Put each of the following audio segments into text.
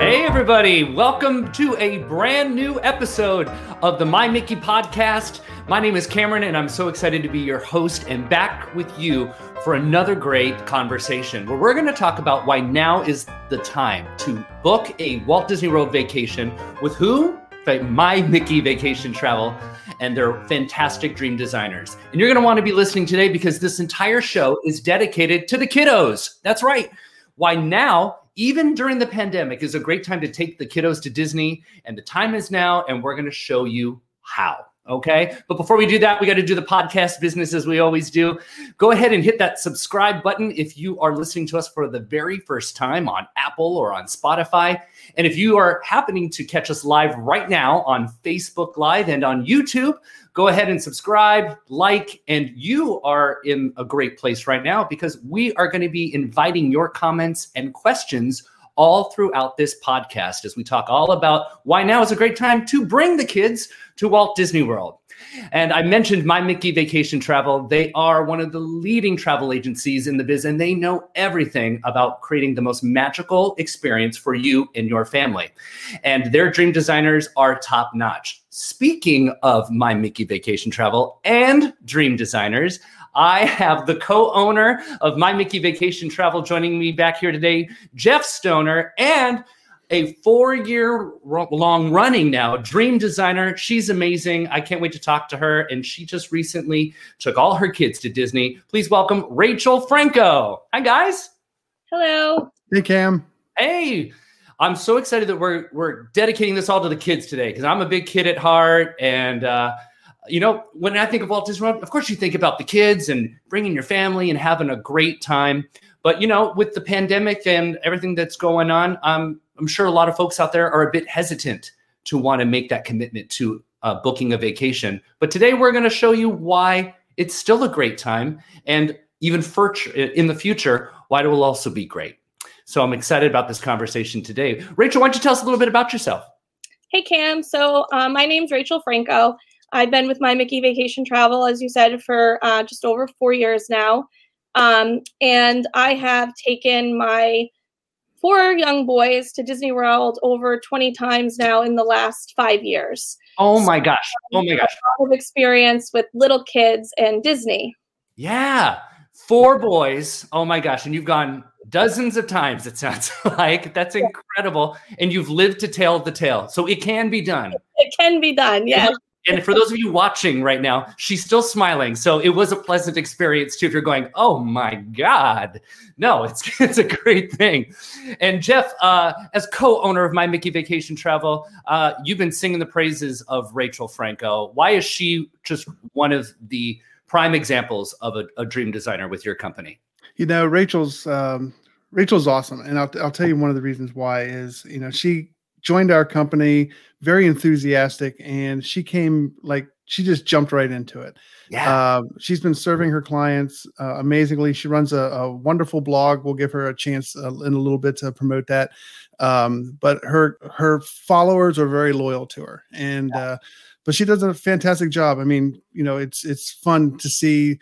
Hey, everybody, welcome to a brand new episode of the My Mickey podcast. My name is Cameron, and I'm so excited to be your host and back with you for another great conversation where we're going to talk about why now is the time to book a Walt Disney World vacation with who? My Mickey Vacation Travel and their fantastic dream designers. And you're going to want to be listening today because this entire show is dedicated to the kiddos. That's right. Why now even during the pandemic, is a great time to take the kiddos to Disney. And the time is now, and we're going to show you how. Okay. But before we do that, we got to do the podcast business as we always do. Go ahead and hit that subscribe button if you are listening to us for the very first time on Apple or on Spotify. And if you are happening to catch us live right now on Facebook Live and on YouTube, go ahead and subscribe, like, and you are in a great place right now because we are going to be inviting your comments and questions all throughout this podcast as we talk all about why now is a great time to bring the kids to Walt Disney World. And I mentioned My Mickey Vacation Travel. They are one of the leading travel agencies in the biz, and they know everything about creating the most magical experience for you and your family. And their dream designers are top notch. Speaking of My Mickey Vacation Travel and dream designers, I have the co owner of My Mickey Vacation Travel joining me back here today, Jeff Stoner, and a four year long running now dream designer. She's amazing. I can't wait to talk to her. And she just recently took all her kids to Disney. Please welcome Rachel Franco. Hi, guys. Hello. Hey, Cam. Hey. I'm so excited that we're we're dedicating this all to the kids today because I'm a big kid at heart, and uh, you know when I think of Walt Disney World, of course you think about the kids and bringing your family and having a great time. But you know, with the pandemic and everything that's going on, um, I'm sure a lot of folks out there are a bit hesitant to want to make that commitment to uh, booking a vacation. But today we're going to show you why it's still a great time, and even for in the future, why it will also be great. So I'm excited about this conversation today. Rachel, why don't you tell us a little bit about yourself? Hey, Cam. So uh, my name's Rachel Franco. I've been with my Mickey Vacation Travel, as you said, for uh, just over four years now. Um, and I have taken my four young boys to Disney World over 20 times now in the last five years. Oh my gosh. Oh my gosh. A lot of experience with little kids and Disney. Yeah. Four boys. Oh my gosh. And you've gone dozens of times, it sounds like. That's incredible. And you've lived to tell the tale. So it can be done. It can be done. Yeah and for those of you watching right now, she's still smiling. So it was a pleasant experience too. If you're going, oh my God, no, it's it's a great thing. And Jeff, uh, as co-owner of My Mickey Vacation Travel, uh, you've been singing the praises of Rachel Franco. Why is she just one of the prime examples of a, a dream designer with your company? You know, Rachel's um, Rachel's awesome, and I'll I'll tell you one of the reasons why is you know she joined our company very enthusiastic and she came like she just jumped right into it. Yeah. Uh, she's been serving her clients uh, amazingly. She runs a, a, wonderful blog. We'll give her a chance uh, in a little bit to promote that. Um, but her her followers are very loyal to her and yeah. Uh, but she does a fantastic job. I mean you know it's it's fun to see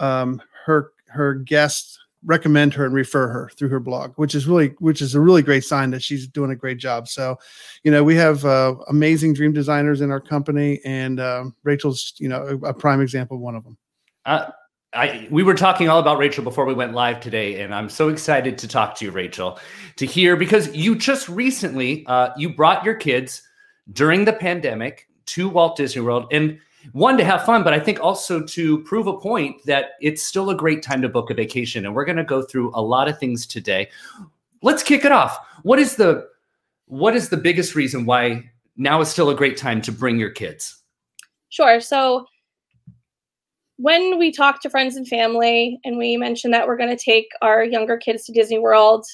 um, her her guests recommend her and refer her through her blog, which is really which is a really great sign that she's doing a great job. So, you know, we have uh, amazing dream designers in our company, and uh, Rachel's you know a, a, prime example of one of them. Uh, I, we were talking all about Rachel before we went live today, and I'm so excited to talk to you, Rachel, to hear because you just recently uh, you brought your kids during the pandemic to Walt Disney World, and one to have fun, but I think also to prove a point that it's still a great time to book a vacation. And we're going to go through a lot of things today. Let's kick it off. What is the what is the biggest reason why now is still a great time to bring your kids? Sure. So when we talk to friends and family and we mention that we're going to take our younger kids to Disney World,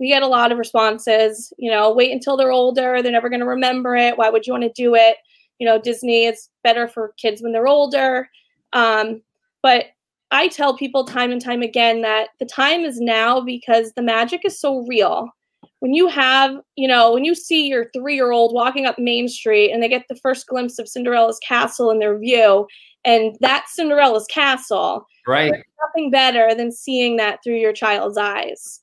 we get a lot of responses, you know, wait until they're older, they're never going to remember it. Why would you want to do it? You know disney is better for kids when they're older. Um, but i tell people time and time again that the time is now because the magic is so real. When you have you know when you see your three year old walking up main street and they get the first glimpse of cinderella's castle in their view and that's cinderella's castle right. nothing better than seeing that through your child's eyes.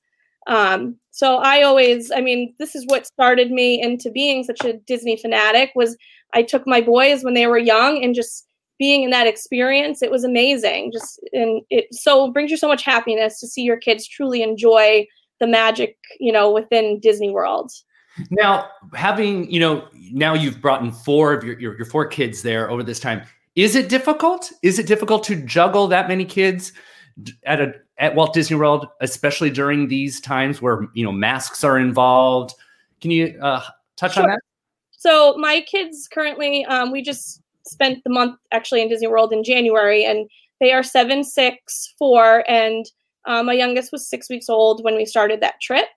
Um, so I always, I mean, this is what started me into being such a Disney fanatic was I took my boys when they were young and just being in that experience, it was amazing. Just and it so brings you so much happiness to see your kids truly enjoy the magic, you know, within Disney World. Now, having, you know, now you've brought in four of your, your, your four kids there over this time. Is it difficult? Is it difficult to juggle that many kids at a at Walt Disney World, especially during these times where you know masks are involved? Can you uh, touch sure. on that? So my kids currently, um, we just spent the month actually in Disney World in January, and they are seven, six, four, and um, my youngest was six weeks old when we started that trip.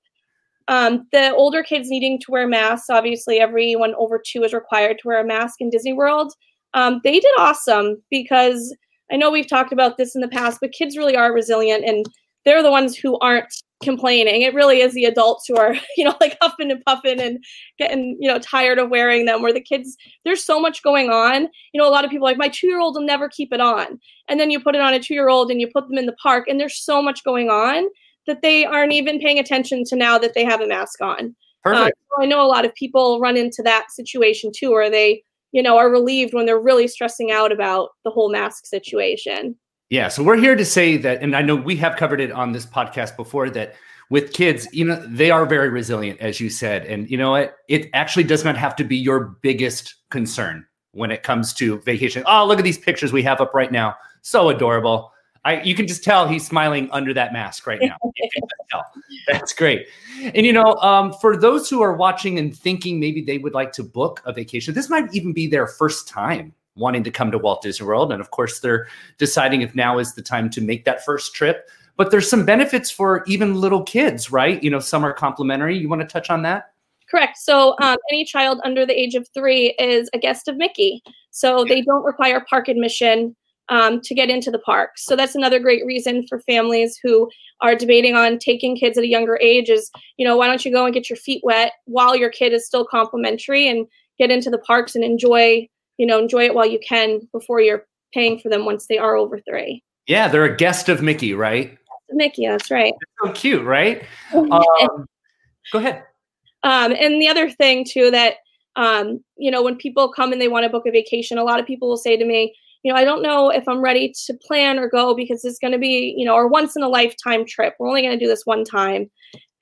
Um, the older kids needing to wear masks, obviously, everyone over two is required to wear a mask in Disney World. Um, they did awesome because I know we've talked about this in the past, but kids really are resilient and they're the ones who aren't complaining. It really is the adults who are, you know, like huffing and puffing and getting, you know, tired of wearing them. Where the kids, there's so much going on. You know, a lot of people like my two year old will never keep it on. And then you put it on a two year old and you put them in the park and there's so much going on that they aren't even paying attention to now that they have a mask on. Perfect. Uh, so I know a lot of people run into that situation too, where they, you know, are relieved when they're really stressing out about the whole mask situation. Yeah, so we're here to say that, and I know we have covered it on this podcast before that with kids, you know, they are very resilient, as you said. And you know what? It actually does not have to be your biggest concern when it comes to vacation. Oh, look at these pictures we have up right now. So adorable. I, you can just tell he's smiling under that mask right now. That's great. And you know, um, for those who are watching and thinking maybe they would like to book a vacation, this might even be their first time wanting to come to Walt Disney World. And of course, they're deciding if now is the time to make that first trip. But there's some benefits for even little kids, right? You know, some are complimentary. You want to touch on that? Correct. So um, any child under the age of three is a guest of Mickey. So they don't require park admission um, to get into the park. So that's another great reason for families who are debating on taking kids at a younger age is, you know, why don't you go and get your feet wet while your kid is still complimentary and get into the parks and enjoy, you know, enjoy it while you can before you're paying for them once they are over three. Yeah, they're a guest of Mickey, right? Mickey, that's right. so cute, right? um, go ahead. Um, and the other thing too that um, you know, when people come and they want to book a vacation, a lot of people will say to me, you know, I don't know if I'm ready to plan or go because it's going to be, you know, our once in a lifetime trip. We're only going to do this one time.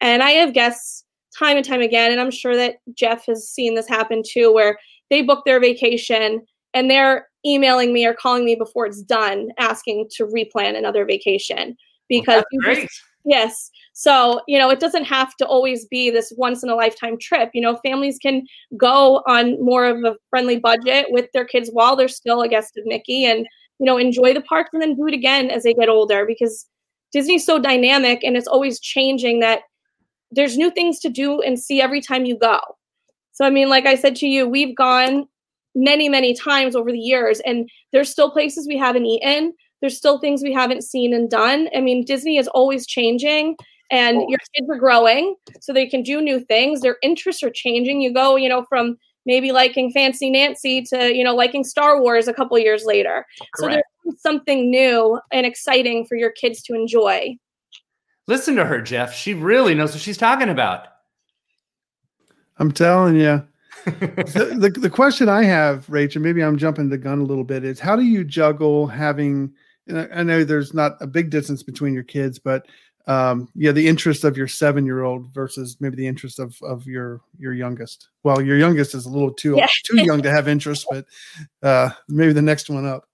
And I have guests time and time again, and I'm sure that Jeff has seen this happen too, where they book their vacation and they're emailing me or calling me before it's done, asking to replan another vacation because well, just, yes so, you know, it doesn't have to always be this once in a lifetime trip. You know, families can go on more of a friendly budget with their kids while they're still a guest of Mickey and, you know, enjoy the parks and then do it again as they get older because Disney's so dynamic and it's always changing that there's new things to do and see every time you go. So, I mean, like I said to you, we've gone many, many times over the years, and there's still places we haven't eaten. There's still things we haven't seen and done. I mean, Disney is always changing and your kids are growing so they can do new things. Their interests are changing. You go you know from maybe liking fancy nancy to you know liking star wars a couple years later. Correct. so there's something new and exciting for your kids to enjoy. Listen to her jeff. She really knows what she's talking about i'm telling you the, the, the question i have rachel maybe i'm jumping the gun a little bit is how do you juggle having I know there's not a big distance between your kids, but um yeah the interest of your seven year old versus maybe the interest of of your your youngest. Well your youngest is a little too yeah. too young to have interest but uh maybe the next one up.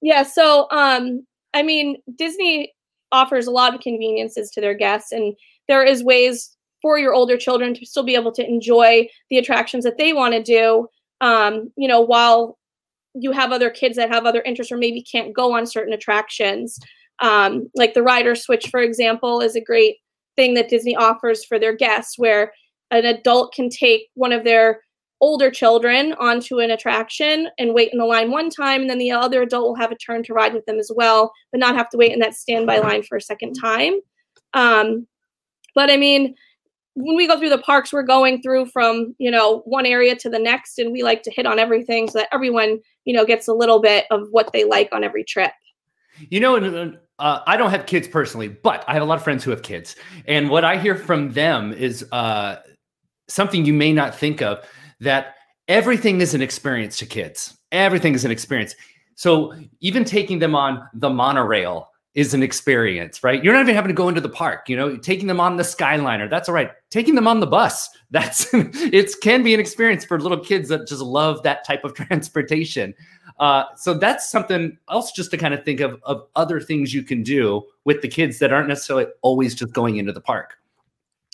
Yeah so um i mean disney offers a lot of conveniences to their guests and there is ways for your older children to still be able to enjoy the attractions that they want to do um you know while you have other kids that have other interests or maybe can't go on certain attractions um, like the rider switch, for example, is a great thing that Disney offers for their guests, where an adult can take one of their older children onto an attraction and wait in the line one time, and then the other adult will have a turn to ride with them as well, but not have to wait in that standby line for a second time. Um, but I mean, when we go through the parks, we're going through from you know one area to the next, and we like to hit on everything so that everyone you know gets a little bit of what they like on every trip. You know, uh, I don't have kids personally, but I have a lot of friends who have kids, and what I hear from them is uh, something you may not think of that everything is an experience to kids. Everything is an experience. So even taking them on the monorail is an experience, right? You're not even having to go into the park, you know, taking them on the Skyliner, that's all right. Taking them on the bus, that's it can be an experience for little kids that just love that type of transportation. Uh, so that's something else just to kind of think of of other things you can do with the kids that aren't necessarily always just going into the park.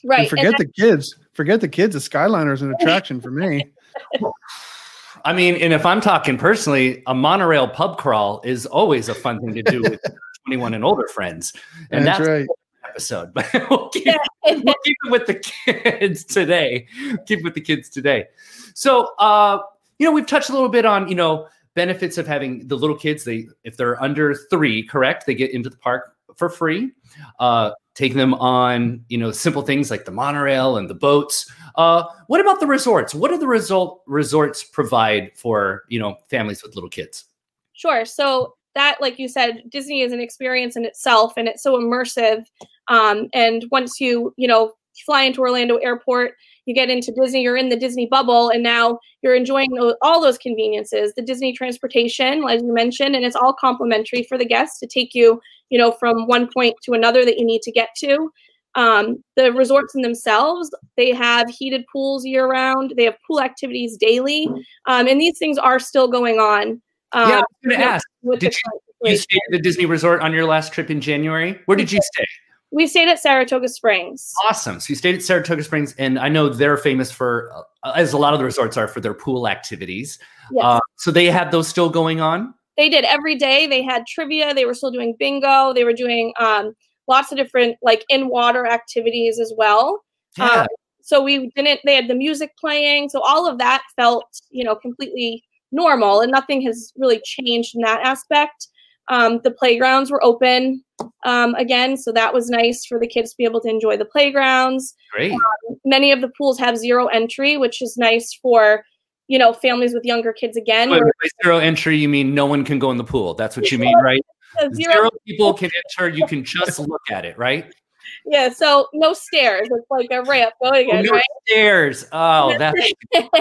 Right. And forget and the kids. Forget the kids. The Skyliner is an attraction for me. I mean, and if I'm talking personally, a monorail pub crawl is always a fun thing to do with 21 and older friends. And that's, that's right. Episode, but we'll keep, we'll keep it with the kids today. Keep it with the kids today. So, uh, you know, we've touched a little bit on, you know, benefits of having the little kids. They, if they're under three, correct, they get into the park for free. Uh, taking them on, you know, simple things like the monorail and the boats. Uh, what about the resorts? What do the result resorts provide for you know families with little kids? Sure. So that, like you said, Disney is an experience in itself, and it's so immersive. Um, and once you you know fly into Orlando Airport, you get into Disney, you're in the Disney bubble, and now you're enjoying all those conveniences, the Disney transportation, as you mentioned, and it's all complimentary for the guests to take you, you know, from one point to another that you need to get to. Um, the resorts in themselves, they have heated pools year round. They have pool activities daily, um, and these things are still going on. Um, yeah, I was going to ask. Did you, you stay at the Disney resort on your last trip in January? Where did you stay? We stayed at Saratoga Springs. Awesome. So you stayed at Saratoga Springs, and I know they're famous for, uh, as a lot of the resorts are, for their pool activities. Yes. Uh, so they had those still going on. They did every day. They had trivia. They were still doing bingo. They were doing um, lots of different like in water activities as well. Yeah. Um, so we didn't. They had the music playing. So all of that felt, you know, completely normal, and nothing has really changed in that aspect. Um, the playgrounds were open um, again, so that was nice for the kids to be able to enjoy the playgrounds. Great. Um, many of the pools have zero entry, which is nice for you know families with younger kids. Again, Wait, by zero entry, you mean no one can go in the pool? That's what you mean, right? Zero, zero people can enter. You can just look at it, right? Yeah. So no stairs. It's like a ramp going oh, in, no right? Stairs. Oh, that's.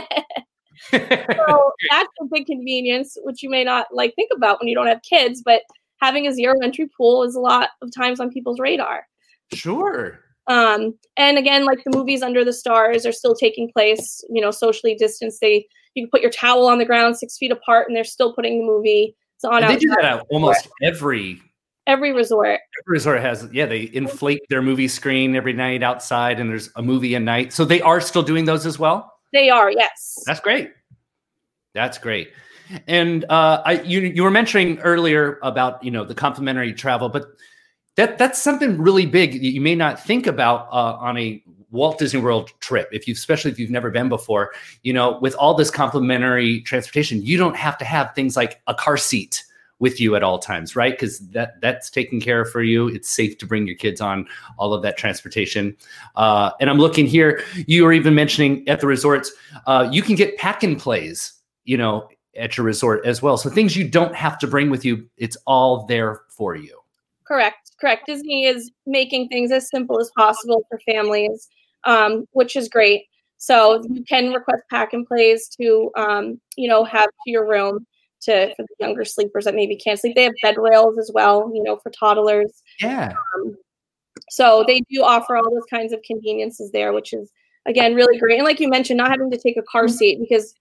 so that's a big convenience, which you may not like think about when you don't have kids, but having a zero entry pool is a lot of times on people's radar. Sure. Um, and again, like the movies Under the Stars are still taking place, you know, socially distanced. They you can put your towel on the ground six feet apart, and they're still putting the movie on. They do that at almost every every resort. Every resort has yeah. They inflate their movie screen every night outside, and there's a movie a night. So they are still doing those as well. They are, yes. That's great. That's great. And uh, I, you you were mentioning earlier about you know the complimentary travel, but that that's something really big that you may not think about uh, on a Walt Disney World trip, if you especially if you've never been before, you know, with all this complimentary transportation, you don't have to have things like a car seat with you at all times, right? Because that that's taken care of for you. It's safe to bring your kids on all of that transportation. Uh, and I'm looking here. You were even mentioning at the resorts, uh, you can get pack and plays, you know, at your resort as well. So things you don't have to bring with you, it's all there for you. Correct. Correct. Disney is making things as simple as possible for families um, which is great. So you can request pack and plays to, um, you know, have to your room to for the younger sleepers that maybe can't sleep. They have bed rails as well, you know, for toddlers. Yeah. Um, so they do offer all those kinds of conveniences there, which is again really great. And like you mentioned, not having to take a car seat because,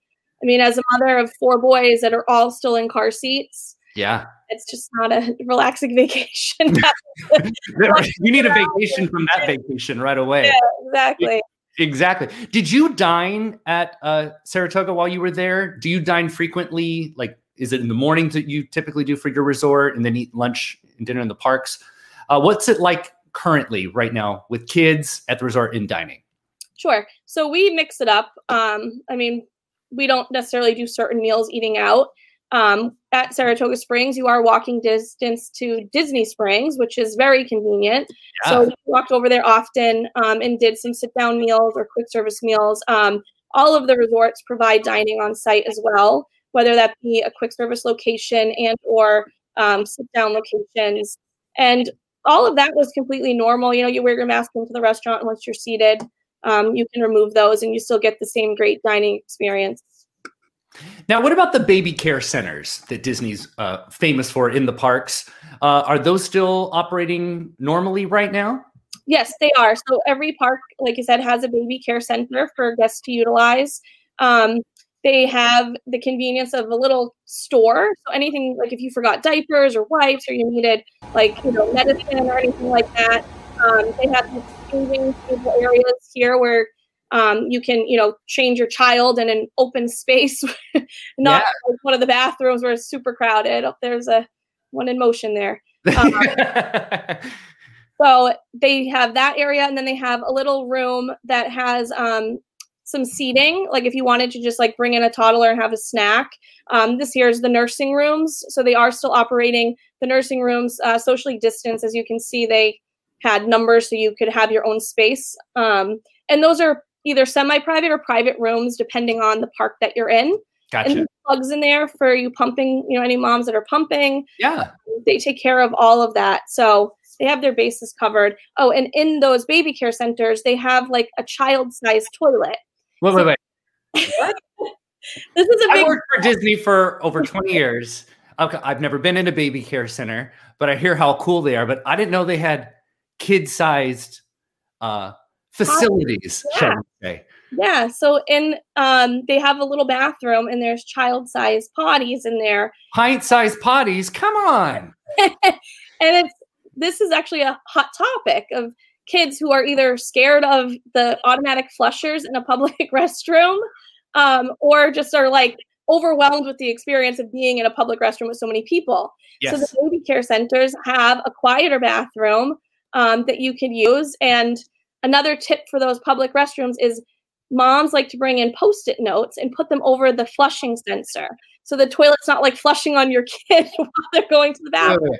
I mean, as a mother of four boys that are all still in car seats, yeah, it's just not a relaxing vacation. you need a vacation from that vacation right away. Yeah, exactly. Exactly. Did you dine at uh, Saratoga while you were there? Do you dine frequently? Like, is it in the mornings that you typically do for your resort, and then eat lunch and dinner in the parks? Uh, what's it like currently, right now, with kids at the resort in dining? Sure. So we mix it up. Um, I mean, we don't necessarily do certain meals eating out. Um, at Saratoga Springs, you are walking distance to Disney Springs, which is very convenient. Yeah. So we walked over there often um, and did some sit down meals or quick service meals. Um, all of the resorts provide dining on site as well, whether that be a quick service location and or um, sit down locations. And all of that was completely normal. You know, you wear your mask into the restaurant once you're seated. Um, you can remove those and you still get the same great dining experience. Now, what about the baby care centers that Disney's uh, famous for in the parks? Uh, are those still operating normally right now? Yes, they are. So every park, like I said, has a baby care center for guests to utilize. Um, they have the convenience of a little store. So anything like if you forgot diapers or wipes or you needed like you know medicine or anything like that, um, they have these changing table areas here where um, you can you know change your child in an open space, not yeah. like one of the bathrooms where it's super crowded. Oh, there's a one in motion there. Um, so they have that area, and then they have a little room that has um, some seating. Like if you wanted to just like bring in a toddler and have a snack. Um, this here is the nursing rooms, so they are still operating the nursing rooms uh, socially distanced. As you can see, they had numbers so you could have your own space. Um, and those are either semi-private or private rooms, depending on the park that you're in. Gotcha. And plugs in there for you pumping. You know, any moms that are pumping. Yeah. They take care of all of that. So they have their bases covered. Oh, and in those baby care centers, they have like a child-sized toilet. Wait, wait, wait. this is a big. I worked for Disney for over 20 years. Okay, I've never been in a baby care center, but I hear how cool they are. But I didn't know they had kid-sized uh, facilities, yeah. shall we say? Yeah. So in um, they have a little bathroom, and there's child-sized potties in there. Pint-sized potties. Come on. and it's this is actually a hot topic of kids who are either scared of the automatic flushers in a public restroom um, or just are like overwhelmed with the experience of being in a public restroom with so many people. Yes. So the baby care centers have a quieter bathroom um, that you can use. And another tip for those public restrooms is moms like to bring in post-it notes and put them over the flushing sensor. So the toilet's not like flushing on your kid while they're going to the bathroom.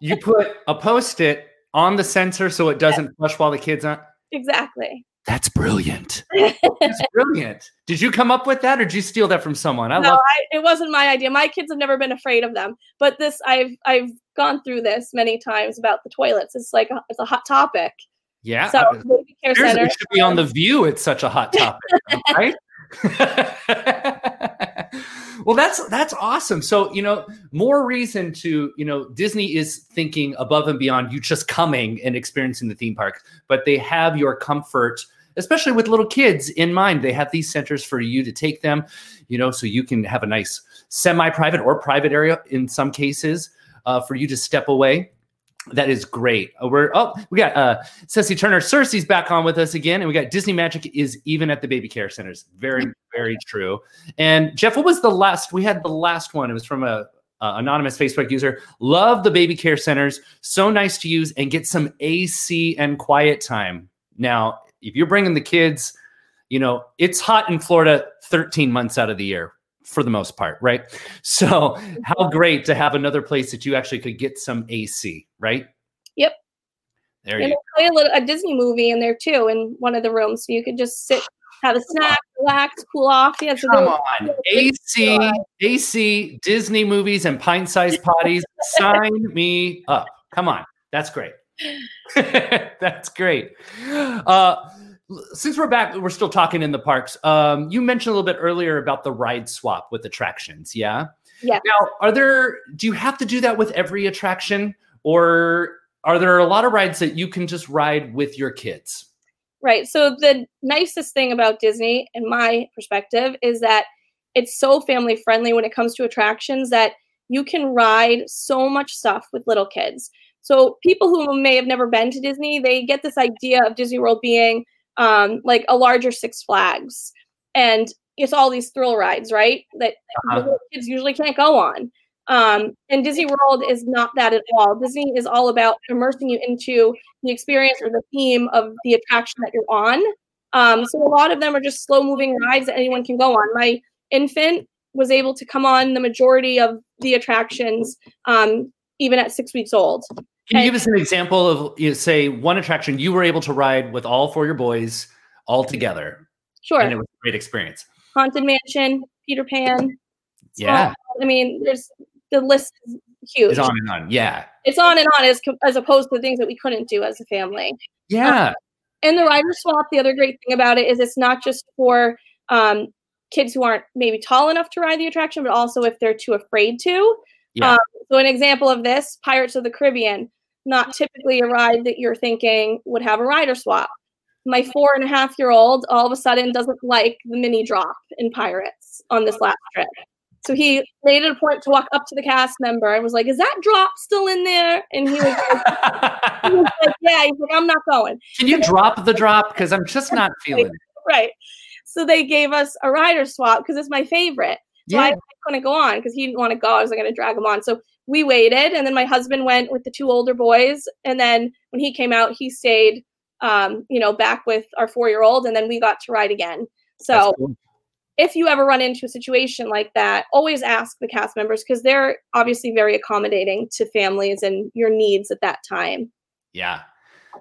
You put a post-it on the sensor so it doesn't flush while the kids aren't. Exactly. That's brilliant. That's brilliant. Did you come up with that, or did you steal that from someone? I no, love- I, it wasn't my idea. My kids have never been afraid of them, but this I've I've gone through this many times about the toilets. It's like a, it's a hot topic. Yeah. So baby care center it should be on the View. It's such a hot topic, right? well that's that's awesome. So you know more reason to you know disney is thinking above and beyond you just coming and experiencing the theme park but they have your comfort especially with little kids in mind. They have these centers for you to take them you know so you can have a nice semi-private or private area in some cases uh, for you to step away that is great. Uh, we're oh, we got uh Ceci Turner. Cersei's back on with us again, and we got Disney Magic is even at the baby care centers. Very, very true. And Jeff, what was the last? We had the last one. It was from a uh, anonymous Facebook user. Love the baby care centers. So nice to use and get some AC and quiet time. Now, if you're bringing the kids, you know it's hot in Florida 13 months out of the year for the most part, right? So, how great to have another place that you actually could get some AC, right? Yep. There you go. and you play a, little, a Disney movie in there too in one of the rooms, so you could just sit, have a snack, relax, cool off. Yeah, so Come on, AC, AC, Disney movies, and pint-sized potties. Sign me up. Come on, that's great. that's great. Uh, since we're back, we're still talking in the parks. Um, you mentioned a little bit earlier about the ride swap with attractions. Yeah. Yeah. Now, are there? Do you have to do that with every attraction, or are there a lot of rides that you can just ride with your kids? Right. So the nicest thing about Disney, in my perspective, is that it's so family friendly when it comes to attractions that you can ride so much stuff with little kids. So people who may have never been to Disney, they get this idea of Disney World being um, like a larger Six Flags, and it's all these thrill rides, right? That uh-huh. kids usually can't go on. Um, and Disney World is not that at all. Disney is all about immersing you into the experience or the theme of the attraction that you're on. Um, so a lot of them are just slow moving rides that anyone can go on. My infant was able to come on the majority of the attractions, um, even at six weeks old. Can you give us an example of, you know, say, one attraction you were able to ride with all four your boys all together? Sure. And it was a great experience. Haunted Mansion, Peter Pan. Yeah. I mean, there's the list is huge. It's on and on. Yeah. It's on and on as, as opposed to the things that we couldn't do as a family. Yeah. And the rider swap, the other great thing about it is it's not just for um, kids who aren't maybe tall enough to ride the attraction, but also if they're too afraid to. Yeah. Um, so, an example of this Pirates of the Caribbean, not typically a ride that you're thinking would have a rider swap. My four and a half year old all of a sudden doesn't like the mini drop in Pirates on this last trip. So he made it a point to walk up to the cast member and was like, Is that drop still in there? And he was like, he was like Yeah, he's like, I'm not going. Can you drop the drop? Because I'm just not feeling it. Right. So they gave us a rider swap because it's my favorite. So I Yeah. couldn't go on because he didn't want to go. I was going to drag him on. So we waited, and then my husband went with the two older boys. And then when he came out, he stayed, um, you know, back with our four-year-old, and then we got to ride again. So cool. if you ever run into a situation like that, always ask the cast members because they're obviously very accommodating to families and your needs at that time. Yeah,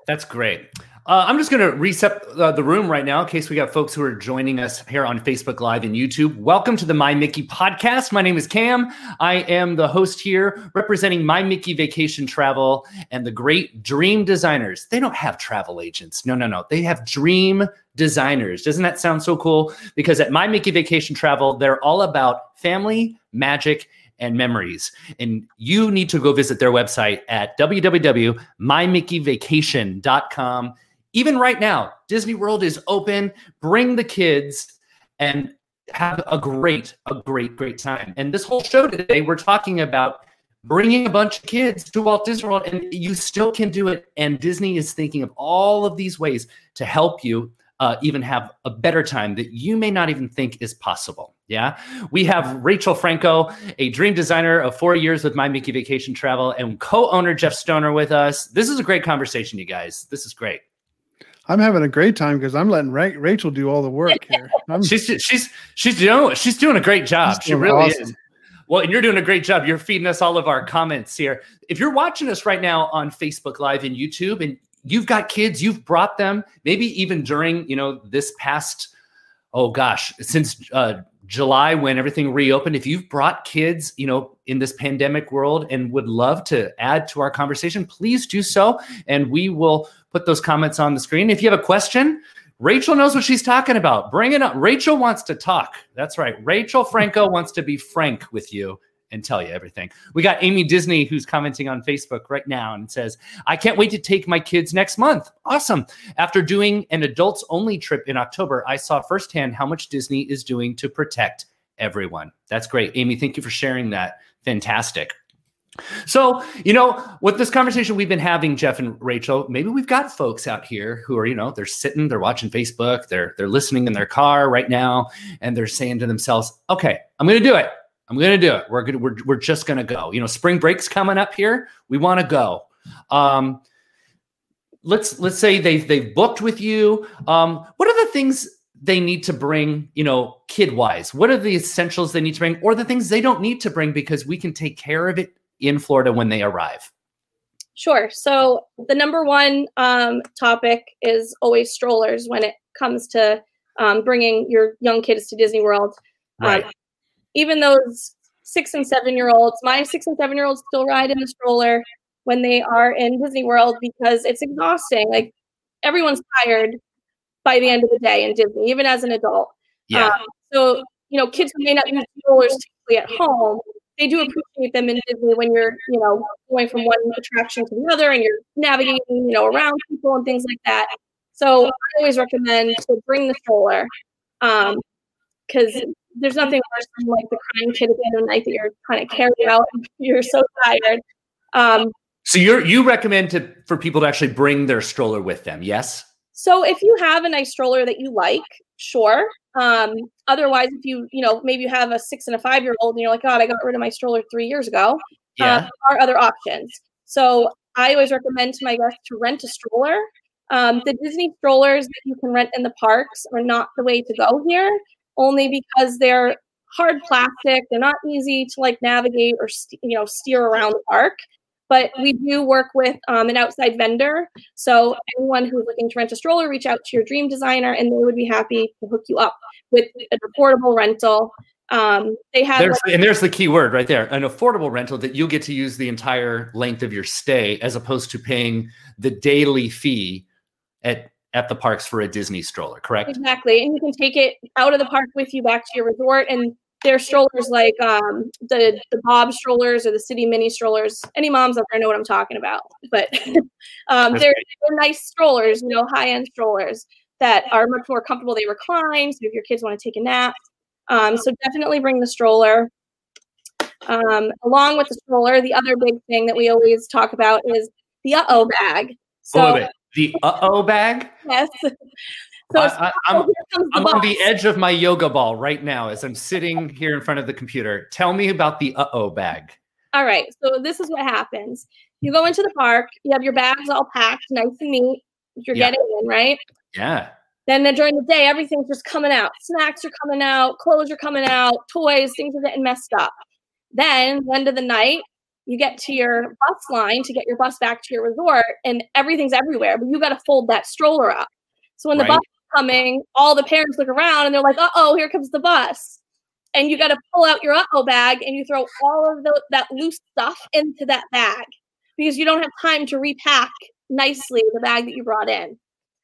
that's great. Uh, I'm just going to reset uh, the room right now in case we got folks who are joining us here on Facebook Live and YouTube. Welcome to the My Mickey podcast. My name is Cam. I am the host here representing My Mickey Vacation Travel and the great dream designers. They don't have travel agents. No, no, no. They have dream designers. Doesn't that sound so cool? Because at My Mickey Vacation Travel, they're all about family, magic, and memories. And you need to go visit their website at www.mymickeyvacation.com. Even right now, Disney World is open. Bring the kids and have a great, a great, great time. And this whole show today, we're talking about bringing a bunch of kids to Walt Disney World, and you still can do it. And Disney is thinking of all of these ways to help you uh, even have a better time that you may not even think is possible. Yeah. We have Rachel Franco, a dream designer of four years with My Mickey Vacation Travel, and co owner Jeff Stoner with us. This is a great conversation, you guys. This is great. I'm having a great time because I'm letting Ra- Rachel do all the work here. I'm, She's she's she's doing she's doing a great job. She really awesome. is. Well, and you're doing a great job. You're feeding us all of our comments here. If you're watching us right now on Facebook Live and YouTube, and you've got kids, you've brought them, maybe even during you know this past, oh gosh, since uh, July when everything reopened. If you've brought kids, you know, in this pandemic world and would love to add to our conversation, please do so, and we will put those comments on the screen. If you have a question, Rachel knows what she's talking about. Bring it up. Rachel wants to talk. That's right. Rachel Franco wants to be frank with you and tell you everything. We got Amy Disney who's commenting on Facebook right now and says, I can't wait to take my kids next month. Awesome. After doing an adults only trip in October, I saw firsthand how much Disney is doing to protect everyone. That's great. Amy, thank you for sharing that. Fantastic. So, you know, with this conversation we've been having, Jeff and Rachel, maybe we've got folks out here who are, you know, they're sitting, they're watching Facebook, they're they're listening in their car right now, and they're saying to themselves, "Okay, I'm going to do it. I'm going to do it. We're good. we're we're just going to go. You know, spring break's coming up here. We want to go." Um, let's let's say they've they've booked with you. Um, what are the things they need to bring, you know, kid wise? What are the essentials they need to bring, or the things they don't need to bring because we can take care of it in Florida when they arrive? Sure. So the number one um, topic is always strollers when it comes to um, bringing your young kids to Disney World. Right. Um, even those six and seven year olds, my six and seven year olds still ride in the stroller when they are in Disney World because it's exhausting. Like everyone's tired by the end of the day in Disney, even as an adult. Yeah. Um, so, you know, kids who may not use strollers typically at home, they do appreciate them in Disney when you're, you know, going from one attraction to the other and you're navigating, you know, around people and things like that. So I always recommend to bring the stroller because there's nothing worse than like the crying kid at the end of the night that you're kind of carried out and you're so tired. Um, so you're you recommend to for people to actually bring their stroller with them? Yes. So if you have a nice stroller that you like, sure. Um, otherwise, if you you know maybe you have a six and a five year old and you're like, God, I got rid of my stroller three years ago. Yeah. Uh, are other options. So I always recommend to my guests to rent a stroller. Um, the Disney strollers that you can rent in the parks are not the way to go here, only because they're hard plastic. They're not easy to like navigate or you know steer around the park. But we do work with um, an outside vendor. So anyone who's looking to rent a stroller, reach out to your dream designer, and they would be happy to hook you up with an affordable rental. Um, they have there's, like, and there's the key word right there an affordable rental that you'll get to use the entire length of your stay as opposed to paying the daily fee at at the parks for a Disney stroller, correct? Exactly. And you can take it out of the park with you back to your resort. And there's strollers like um, the the Bob strollers or the City Mini strollers. Any moms out there know what I'm talking about. But um, they're, they're nice strollers, you know, high end strollers that are much more comfortable. They recline. So if your kids want to take a nap, um, so definitely bring the stroller. Um, along with the stroller, the other big thing that we always talk about is the uh oh bag. So the uh oh bag. Yes. So I, am on the edge of my yoga ball right now as I'm sitting here in front of the computer. Tell me about the uh oh bag. All right. So this is what happens. You go into the park, you have your bags all packed, nice and neat. You're yeah. getting in, right? Yeah. Then during the day, everything's just coming out. Snacks are coming out, clothes are coming out, toys, things are getting messed up. Then, the end of the night, you get to your bus line to get your bus back to your resort, and everything's everywhere, but you got to fold that stroller up. So when the right. bus is coming, all the parents look around and they're like, "Uh oh, here comes the bus," and you got to pull out your uh oh bag and you throw all of the, that loose stuff into that bag because you don't have time to repack nicely the bag that you brought in.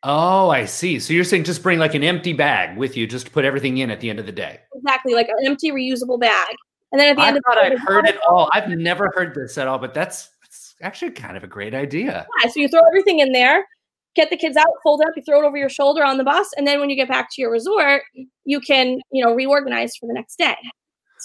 Oh, I see. So you're saying just bring like an empty bag with you, just to put everything in at the end of the day. Exactly, like an empty reusable bag. And then at the I end of the I'd heard it all. I've never heard this at all, but that's, that's actually kind of a great idea. Yeah, so you throw everything in there, get the kids out, fold it up, you throw it over your shoulder on the bus, and then when you get back to your resort, you can, you know, reorganize for the next day.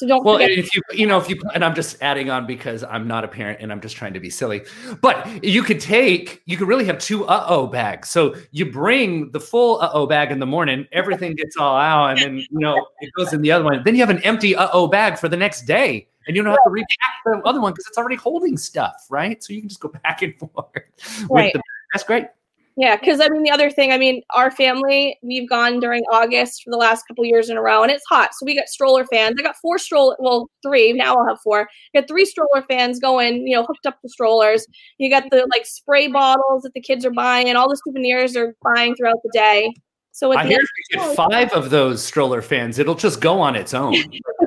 So don't well, forget. if you you know if you and I'm just adding on because I'm not a parent and I'm just trying to be silly, but you could take you could really have two uh oh bags. So you bring the full uh oh bag in the morning, everything gets all out, and then you know it goes in the other one. Then you have an empty uh oh bag for the next day, and you don't have to repack the other one because it's already holding stuff, right? So you can just go back and forth. Right. The, that's great. Yeah, because I mean, the other thing, I mean, our family, we've gone during August for the last couple years in a row, and it's hot. So we got stroller fans. I got four stroller, well, three. Now I'll have four. I got three stroller fans going, you know, hooked up to strollers. You got the like spray bottles that the kids are buying, and all the souvenirs they're buying throughout the day. So I hear if you get five of those stroller fans, it'll just go on its own.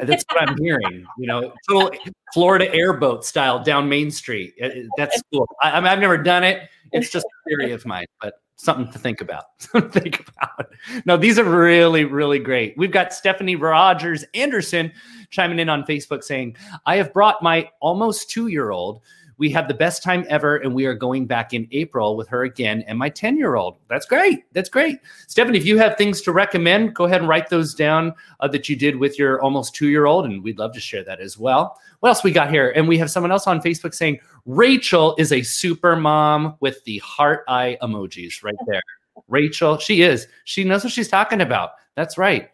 That's what I'm hearing. You know, little Florida airboat style down Main Street. Uh, uh, that's cool. I, I've never done it it's just a theory of mine, but something to think about. think about. No, these are really, really great. We've got Stephanie Rogers Anderson chiming in on Facebook saying, I have brought my almost two year old. We had the best time ever, and we are going back in April with her again and my 10 year old. That's great. That's great. Stephanie, if you have things to recommend, go ahead and write those down uh, that you did with your almost two year old, and we'd love to share that as well. What else we got here? And we have someone else on Facebook saying, Rachel is a super mom with the heart eye emojis right there. Rachel, she is. She knows what she's talking about. That's right.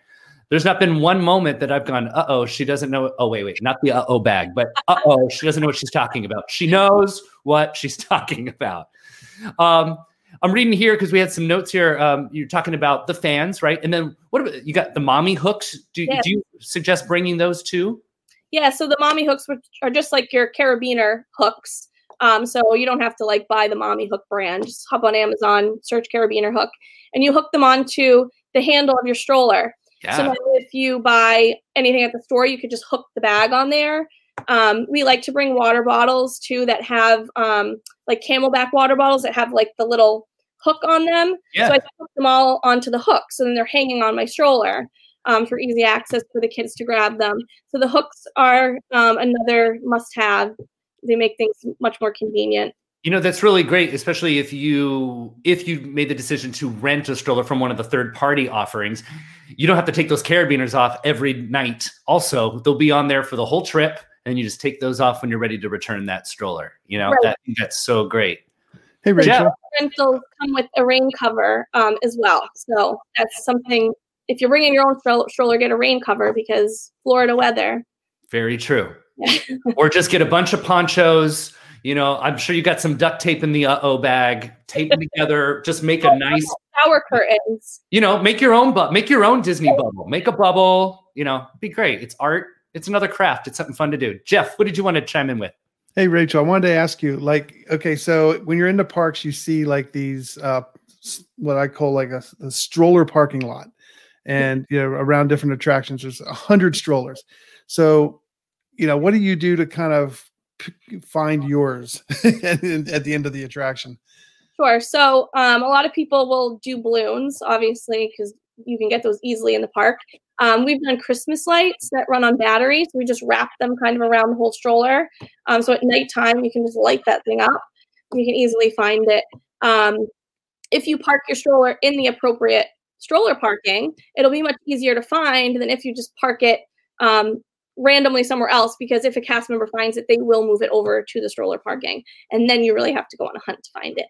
There's not been one moment that I've gone, uh oh, she doesn't know. Oh, wait, wait, not the uh oh bag, but uh oh, she doesn't know what she's talking about. She knows what she's talking about. Um, I'm reading here because we had some notes here. Um, you're talking about the fans, right? And then what about you got the mommy hooks? Do, yes. do you suggest bringing those too? Yeah, so the mommy hooks are just like your carabiner hooks. Um, so you don't have to like buy the mommy hook brand. Just hop on Amazon, search carabiner hook, and you hook them onto the handle of your stroller. Yeah. So if you buy anything at the store, you could just hook the bag on there. Um, we like to bring water bottles too that have um, like CamelBak water bottles that have like the little hook on them. Yeah. So I hook them all onto the hook, so then they're hanging on my stroller um, for easy access for the kids to grab them. So the hooks are um, another must-have. They make things much more convenient. You know that's really great, especially if you if you made the decision to rent a stroller from one of the third party offerings. You don't have to take those carabiners off every night. Also, they'll be on there for the whole trip, and you just take those off when you're ready to return that stroller. You know right. that, that's so great. Hey Rachel, rentals come with a rain cover um, as well, so that's something if you're bringing your own stroller, get a rain cover because Florida weather. Very true. or just get a bunch of ponchos. You know, I'm sure you got some duct tape in the uh oh bag. Tape them together. Just make a nice shower curtains. You know, make your own but make your own Disney bubble. Make a bubble. You know, be great. It's art. It's another craft. It's something fun to do. Jeff, what did you want to chime in with? Hey Rachel, I wanted to ask you, like, okay, so when you're in the parks, you see like these uh what I call like a, a stroller parking lot and you know around different attractions there's a hundred strollers so you know what do you do to kind of p- find yours at, the end of the attraction Sure. So um, a lot of people will do balloons, obviously, because you can get those easily in the park. Um, we've done Christmas lights that run on batteries. We just wrap them kind of around the whole stroller. Um, so at nighttime, you can just light that thing up. You can easily find it. Um, if you park your stroller in the appropriate stroller parking, it'll be much easier to find than if you just park it um, randomly somewhere else. Because if a cast member finds it, they will move it over to the stroller parking, and then you really have to go on a hunt to find it.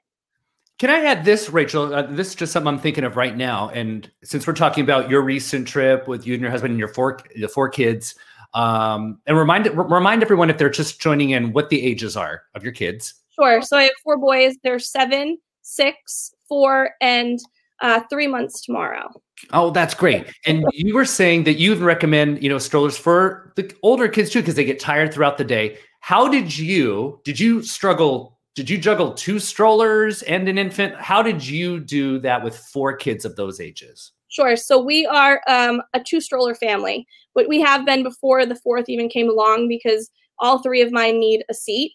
Can I add this, Rachel? Uh, this is just something I'm thinking of right now. And since we're talking about your recent trip with you and your husband and your four the four kids, um, and remind remind everyone if they're just joining in what the ages are of your kids. Sure. So I have four boys. They're seven, six, four, and uh, three months tomorrow. Oh, that's great. And you were saying that you recommend, you know, strollers for the older kids too, because they get tired throughout the day. How did you, did you struggle did you juggle two strollers and an infant? How did you do that with four kids of those ages? Sure. So we are um, a two stroller family, but we have been before the fourth even came along because all three of mine need a seat.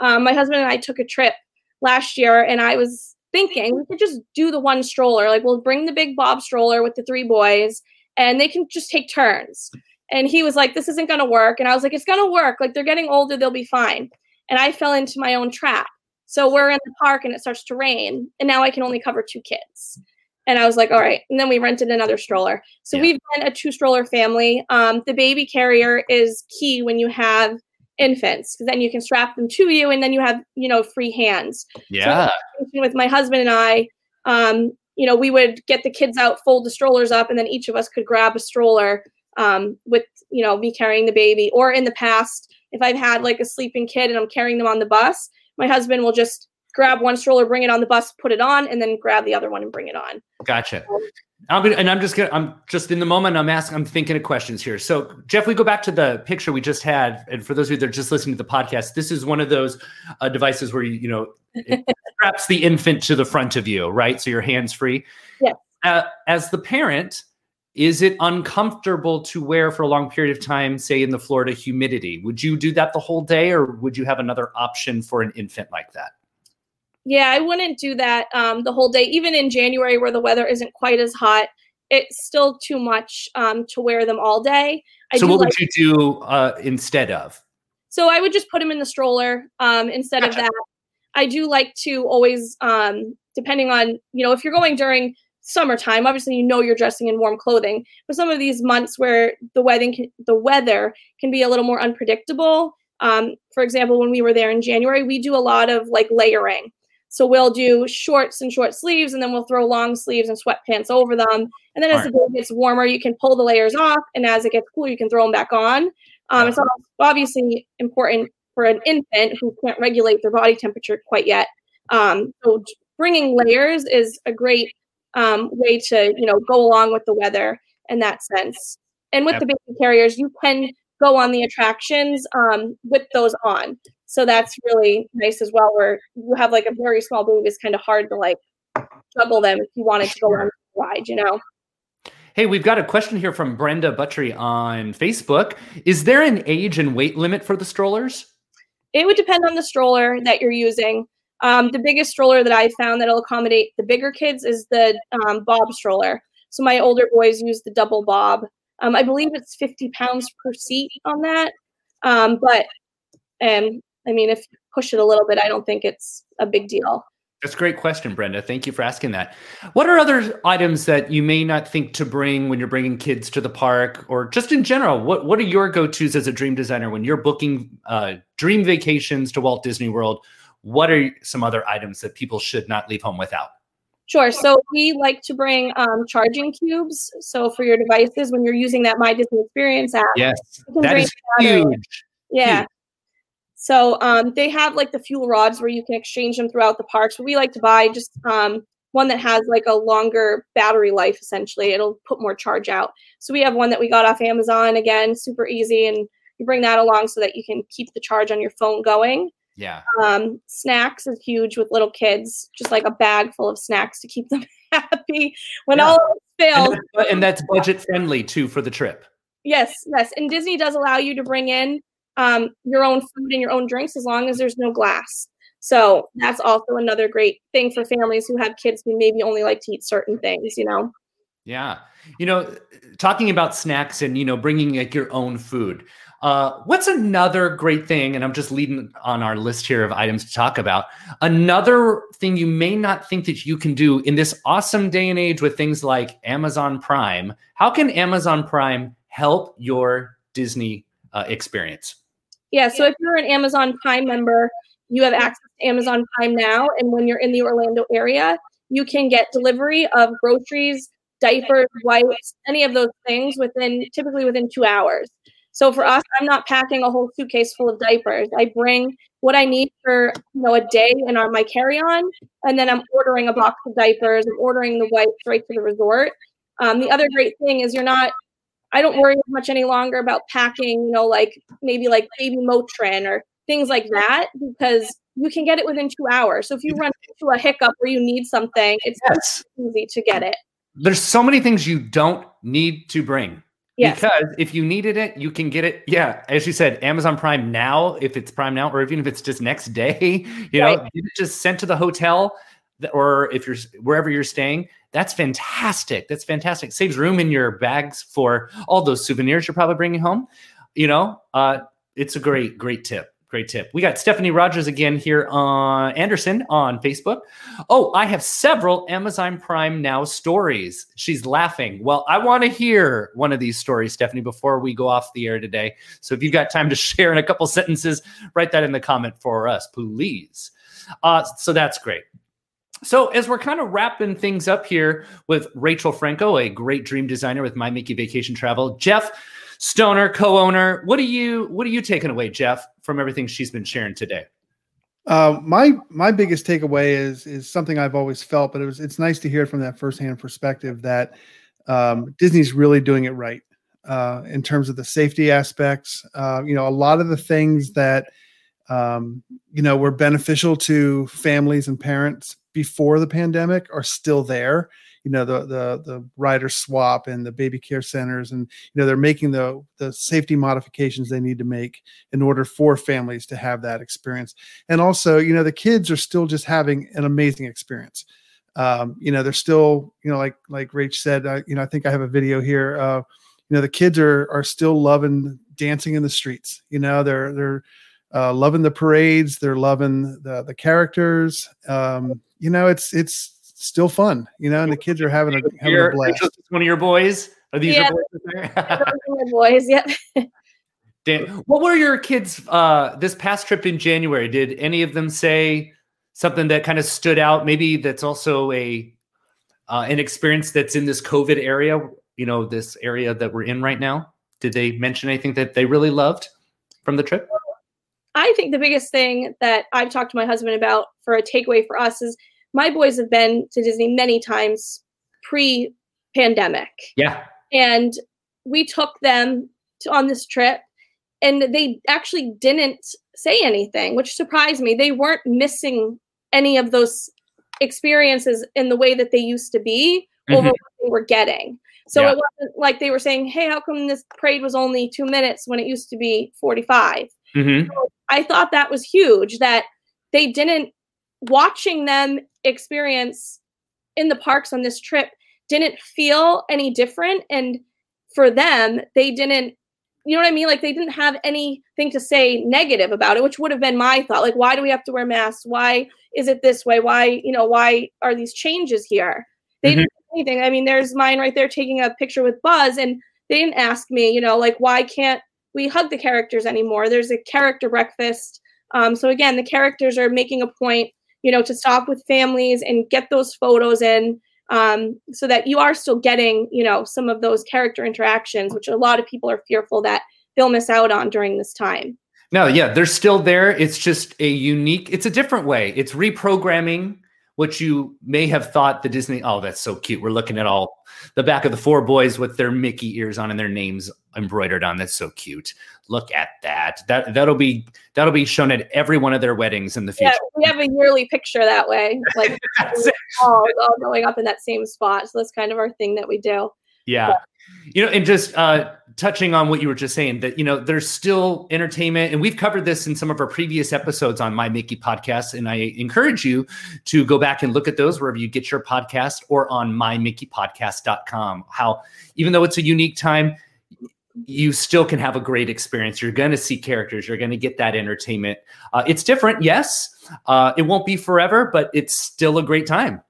Um, my husband and I took a trip last year, and I was thinking we could just do the one stroller. Like we'll bring the big Bob stroller with the three boys, and they can just take turns. And he was like, "This isn't going to work," and I was like, "It's going to work. Like they're getting older, they'll be fine." And I fell into my own trap. So we're in the park and it starts to rain, and now I can only cover two kids. And I was like, all right. And then we rented another stroller. So yeah. we've been a two stroller family. Um, the baby carrier is key when you have infants because then you can strap them to you and then you have, you know, free hands. Yeah. So with my husband and I, um, you know, we would get the kids out, fold the strollers up, and then each of us could grab a stroller um, with, you know, me carrying the baby. Or in the past, if I've had like a sleeping kid and I'm carrying them on the bus, my husband will just grab one stroller, bring it on the bus, put it on, and then grab the other one and bring it on. Gotcha. I'm gonna, and I'm just gonna, I'm just in the moment. I'm asking, I'm thinking of questions here. So, Jeff, we go back to the picture we just had, and for those of you that are just listening to the podcast, this is one of those uh, devices where you, you know, it straps the infant to the front of you, right? So your hands free. Yeah. Uh, as the parent, is it uncomfortable to wear for a long period of time, say in the Florida humidity? Would you do that the whole day, or would you have another option for an infant like that? Yeah, I wouldn't do that um, the whole day. Even in January, where the weather isn't quite as hot, it's still too much um, to wear them all day. I so, what like- would you do uh, instead of? So, I would just put them in the stroller um, instead gotcha. of that. I do like to always, um, depending on you know, if you're going during summertime obviously you know you're dressing in warm clothing but some of these months where the weather can, the weather can be a little more unpredictable um, for example when we were there in january we do a lot of like layering so we'll do shorts and short sleeves and then we'll throw long sleeves and sweatpants over them and then as right. the day gets warmer you can pull the layers off and as it gets cooler you can throw them back on um, it's obviously important for an infant who can't regulate their body temperature quite yet um, so bringing layers is a great um, way to you know go along with the weather in that sense. And with yep. the baby carriers, you can go on the attractions um, with those on. So that's really nice as well. Where you have like a very small baby, it's kind of hard to like juggle them if you wanted to go on the ride, you know. Hey, we've got a question here from Brenda Buttrey on Facebook. Is there an age and weight limit for the strollers? It would depend on the stroller that you're using. Um, the biggest stroller that I found that'll accommodate the bigger kids is the um, Bob stroller. So my older boys use the double Bob. Um, I believe it's 50 pounds per seat on that. Um, but um, I mean, if you push it a little bit, I don't think it's a big deal. That's a great question, Brenda. Thank you for asking that. What are other items that you may not think to bring when you're bringing kids to the park, or just in general? What What are your go tos as a dream designer when you're booking uh, dream vacations to Walt Disney World? what are some other items that people should not leave home without? Sure. So we like to bring um, charging cubes. So for your devices, when you're using that My Disney Experience app, yes, that is huge. Yeah. Huge. So um, they have like the fuel rods where you can exchange them throughout the parks. But we like to buy just um, one that has like a longer battery life. Essentially, it'll put more charge out. So we have one that we got off Amazon. Again, super easy, and you bring that along so that you can keep the charge on your phone going. Yeah. Um, snacks is huge with little kids, just like a bag full of snacks to keep them happy when Yeah. all fails. And, that's- and that's budget friendly too for the trip. Yes, yes. And Disney does allow you to bring in um, your own food and your own drinks as long as there's no glass. So that's also another great thing for families who have kids who maybe only like to eat certain things, you know? Yeah. You know, talking about snacks and, you know, bringing like your own food. Uh, what's another great thing? And I'm just leading on our list here of items to talk about. Another thing you may not think that you can do in this awesome day and age with things like Amazon Prime. How can Amazon Prime help your Disney uh, experience? Yeah, so if you're an Amazon Prime member, you have access to Amazon Prime now. And when you're in the Orlando area, you can get delivery of groceries, diapers, wipes, any of those things within typically within two hours. So for us, I'm not packing a whole suitcase full of diapers. I bring what I need for you know a day in our my carry-on, and then I'm ordering a box of diapers. I'm ordering the wipes right to the resort. Um, the other great thing is you're not I don't worry much any longer about packing, you know, like maybe like baby Motrin or things like that because you can get it within two hours. So if you run into a hiccup where you need something, it's Yes. easy to get it. There's so many things you don't need to bring. Yes. Because if you needed it, you can get it. Yeah, as you said, Amazon Prime now, if it's Prime now, or even if it's just next day, you know, Right. get it just sent to the hotel, or if you're wherever you're staying. That's fantastic. That's fantastic. Saves room in your bags for all those souvenirs you're probably bringing home. You know, uh, it's a great, great tip. Great tip. We got Stephanie Rogers again here on Anderson on Facebook. Oh, I have several Amazon Prime Now stories. She's laughing. Well, I want to hear one of these stories, Stephanie, before we go off the air today. So if you've got time to share in a couple sentences, write that in the comment for us, please. Uh, so that's great. So as we're kind of wrapping things up here with Rachel Franco, a great dream designer with My Mickey Vacation Travel, Jeff Stoner, co-owner. What are you what are you taking away, Jeff, from everything she's been sharing today? Uh, my my biggest takeaway is is something I've always felt, but it was it's nice to hear from that firsthand perspective that um, Disney's really doing it right uh, in terms of the safety aspects. Uh, you know, a lot of the things that um, you know were beneficial to families and parents before the pandemic are still there. You know, the the the rider swap and the baby care centers, and you know they're making the the safety modifications they need to make in order for families to have that experience. And also you know the kids are still just having an amazing experience. Um, you know they're still you know like like rach said uh, you know i think i have a video here uh, you know the kids are are still loving dancing in the streets. You know they're they're uh, loving the parades they're loving the the characters um, you know it's it's still fun you know and the kids are having a having a blast Rachel's just one of your boys? Are these Yeah. your boys? right are boys, yep. Dan, what were your kids uh, this past trip in January? Did any of them say something that kind of stood out? Maybe that's also a uh, an experience that's in this COVID area. You know, this area that we're in right now. Did they mention anything that they really loved from the trip? I think the biggest thing that I've talked to my husband about for a takeaway for us is my boys have been to Disney many times pre pandemic. Yeah, And we took them to, on this trip and they actually didn't say anything, which surprised me. They weren't missing any of those experiences in the way that they used to be over Mhm. what they were getting. So Yeah. it wasn't like they were saying, hey, how come this parade was only two minutes when it used to be 45? hmm I thought that was huge that they didn't watching them experience in the parks on this trip didn't feel any different. And for them they didn't you know what I mean? Like they didn't have anything to say negative about it which would have been my thought. Like why do we have to wear masks? Why is it this way? Why you know why are these changes here? They Mhm. didn't anything. I mean there's mine right there taking a picture with Buzz and they didn't ask me you know like why can't we hug the characters anymore there's a character breakfast um, so again the characters are making a point you know to stop with families and get those photos in um, so that you are still getting you know some of those character interactions which a lot of people are fearful that they'll miss out on during this time No, yeah, they're still there. It's just a unique. It's a different way. It's reprogramming what you may have thought the Disney. Oh, that's so cute. We're looking at all the back of the four boys with their Mickey ears on and their names embroidered on. That's so cute. Look at that. That that'll be that'll be shown at every one of their weddings in the future. Yeah, we have a yearly picture that way, like all, all going up in that same spot. So that's kind of our thing that we do. Yeah. You know, and just uh, touching on what you were just saying, that, you know, there's still entertainment. And we've covered this in some of our previous episodes on My Mickey podcast. And I encourage you to go back and look at those wherever you get your podcast or on mymickeypodcast.com. How, even though it's a unique time, you still can have a great experience. You're going to see characters. You're going to get that entertainment. Uh, it's different, yes. Uh, it won't be forever, but it's still a great time.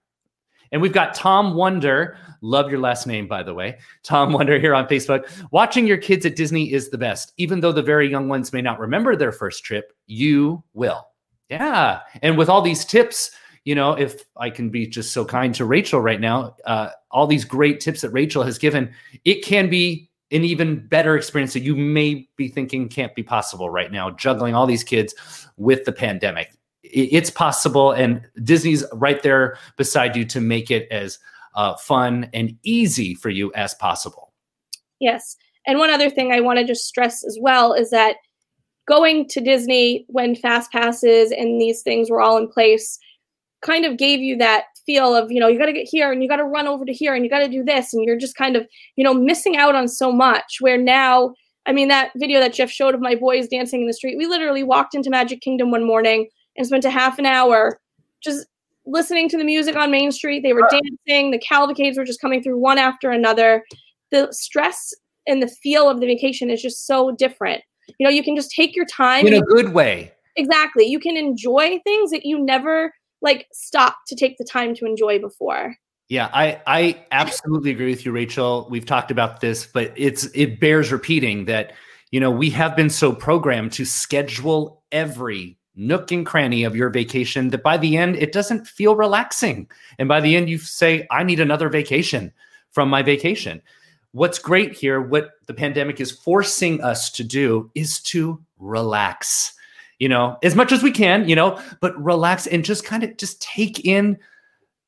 And we've got Tom Wonder. Love your last name, by the way. Tom Wonder here on Facebook. Watching your kids at Disney is the best. Even though the very young ones may not remember their first trip, you will. Yeah. And with all these tips, you know, if I can be just so kind to Rachel right now, uh, all these great tips that Rachel has given, it can be an even better experience that you may be thinking can't be possible right now, juggling all these kids with the pandemic it's possible, and Disney's right there beside you to make it as uh, fun and easy for you as possible. Yes. And one other thing I want to just stress as well is that going to Disney when fast passes and these things were all in place kind of gave you that feel of, you know, you got to get here and you got to run over to here and you got to do this. And you're just kind of, you know, missing out on so much. Where now, I mean, that video that Jeff showed of my boys dancing in the street, we literally walked into Magic Kingdom one morning and spent a half an hour just listening to the music on Main Street. They were dancing. The cavalcades were just coming through one after another. The stress and the feel of the vacation is just so different. You know, you can just take your time in a good way. Exactly. You can enjoy things that you never like stop to take the time to enjoy before. Yeah, I I absolutely agree with you, Rachel. We've talked about this, but it's it bears repeating that you know we have been so programmed to schedule every nook and cranny of your vacation that by the end it doesn't feel relaxing and by the end you say i need another vacation from my vacation what's great here what the pandemic is forcing us to do is to relax you know as much as we can you know but relax and just kind of just take in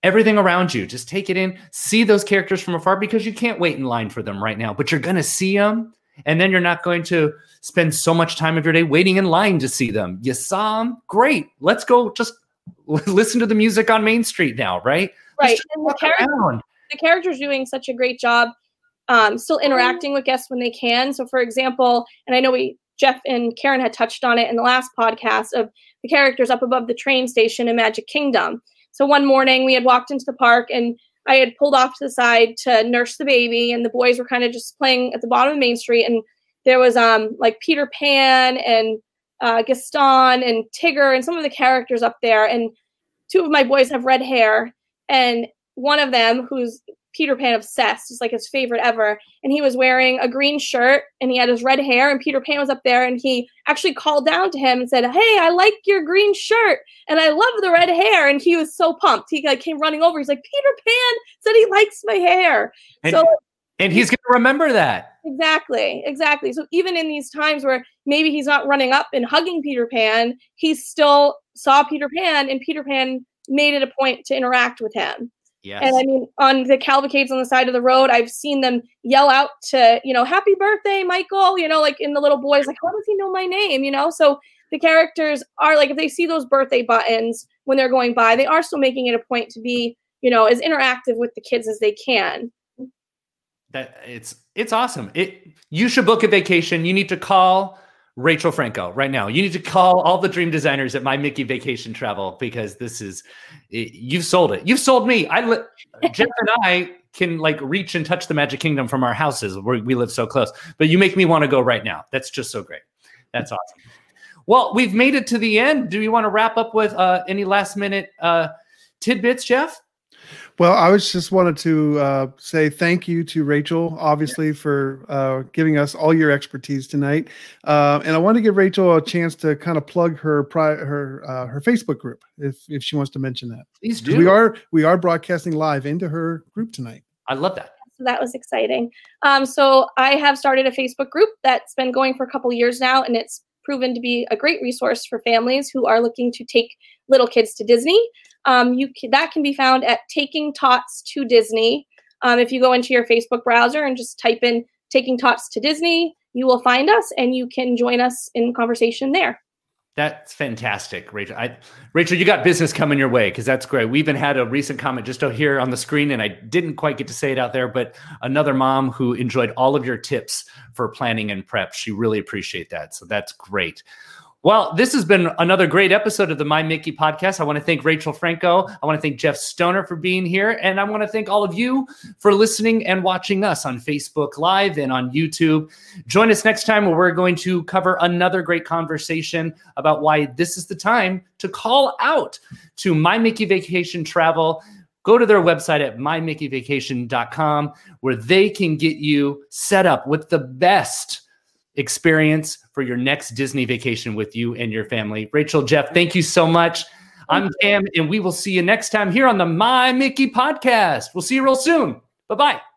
everything around you just take it in see those characters from afar because you can't wait in line for them right now but you're going to see them and then you're not going to spend so much time of your day waiting in line to see them. You saw them, great. Let's go just listen to the music on Main Street now, right? Right. And the, character, the character's doing such a great job um, still interacting with guests when they can. So, for example, and I know we Jeff and Karen had touched on it in the last podcast of the characters up above the train station in Magic Kingdom. So one morning we had walked into the park and I had pulled off to the side to nurse the baby, and the boys were kind of just playing at the bottom of Main Street. And there was um like Peter Pan and uh, Gaston and Tigger and some of the characters up there. And two of my boys have red hair, and one of them, who's Peter Pan obsessed. It's like his favorite ever. And he was wearing a green shirt and he had his red hair. And Peter Pan was up there and he actually called down to him and said, Hey, I like your green shirt and I love the red hair. And he was so pumped. He like came running over. He's like, Peter Pan said he likes my hair. And, so and he's going to remember that. Exactly, exactly. So even in these times where maybe he's not running up and hugging Peter Pan, he still saw Peter Pan and Peter Pan made it a point to interact with him. Yes. And I mean, on the cavalcades on the side of the road, I've seen them yell out to, you know, happy birthday, Michael, you know, like in the little boys, like, how does he know my name? You know, so the characters are like, if they see those birthday buttons when they're going by, they are still making it a point to be, you know, as interactive with the kids as they can. That it's it's awesome. It you should book a vacation. You need to call Rachel Franco right now. You need to call all the dream designers at My Mickey Vacation Travel because this is you've sold it. You've sold me. I Jeff and I can like reach and touch the Magic Kingdom from our houses where we live so close. But you make me want to go right now. That's just so great. That's awesome. Well, we've made it to the end. Do you want to wrap up with uh, any last minute uh, tidbits, Jeff? Well, I was just wanted to uh, say thank you to Rachel, obviously, for uh, giving us all your expertise tonight, uh, and I want to give Rachel a chance to kind of plug her pri- her uh, her Facebook group if if she wants to mention that. Please do. We are we are broadcasting live into her group tonight. I love that. So that was exciting. Um, so I have started a Facebook group that's been going for a couple years now, and it's proven to be a great resource for families who are looking to take little kids to Disney. Um, you can, that can be found at Taking Tots to Disney. Um, if you go into your Facebook browser and just type in taking tots to Disney, you will find us and you can join us in conversation there. That's fantastic, Rachel. I, Rachel, you got business coming your way because that's great. We even had a recent comment just out here on the screen, and I didn't quite get to say it out there, but another mom who enjoyed all of your tips for planning and prep. She really appreciate that. So that's great. Well, this has been another great episode of the My Mickey podcast. I want to thank Rachel Franco. I want to thank Jeff Stoner for being here. And I want to thank all of you for listening and watching us on Facebook Live and on YouTube. Join us next time where we're going to cover another great conversation about why this is the time to call out to My Mickey Vacation Travel. Go to their website at mymickeyvacation.com where they can get you set up with the best experience for your next Disney vacation with you and your family. Rachel, Jeff, thank you so much. I'm Cam, and we will see you next time here on the My Mickey podcast. We'll see you real soon. Bye bye.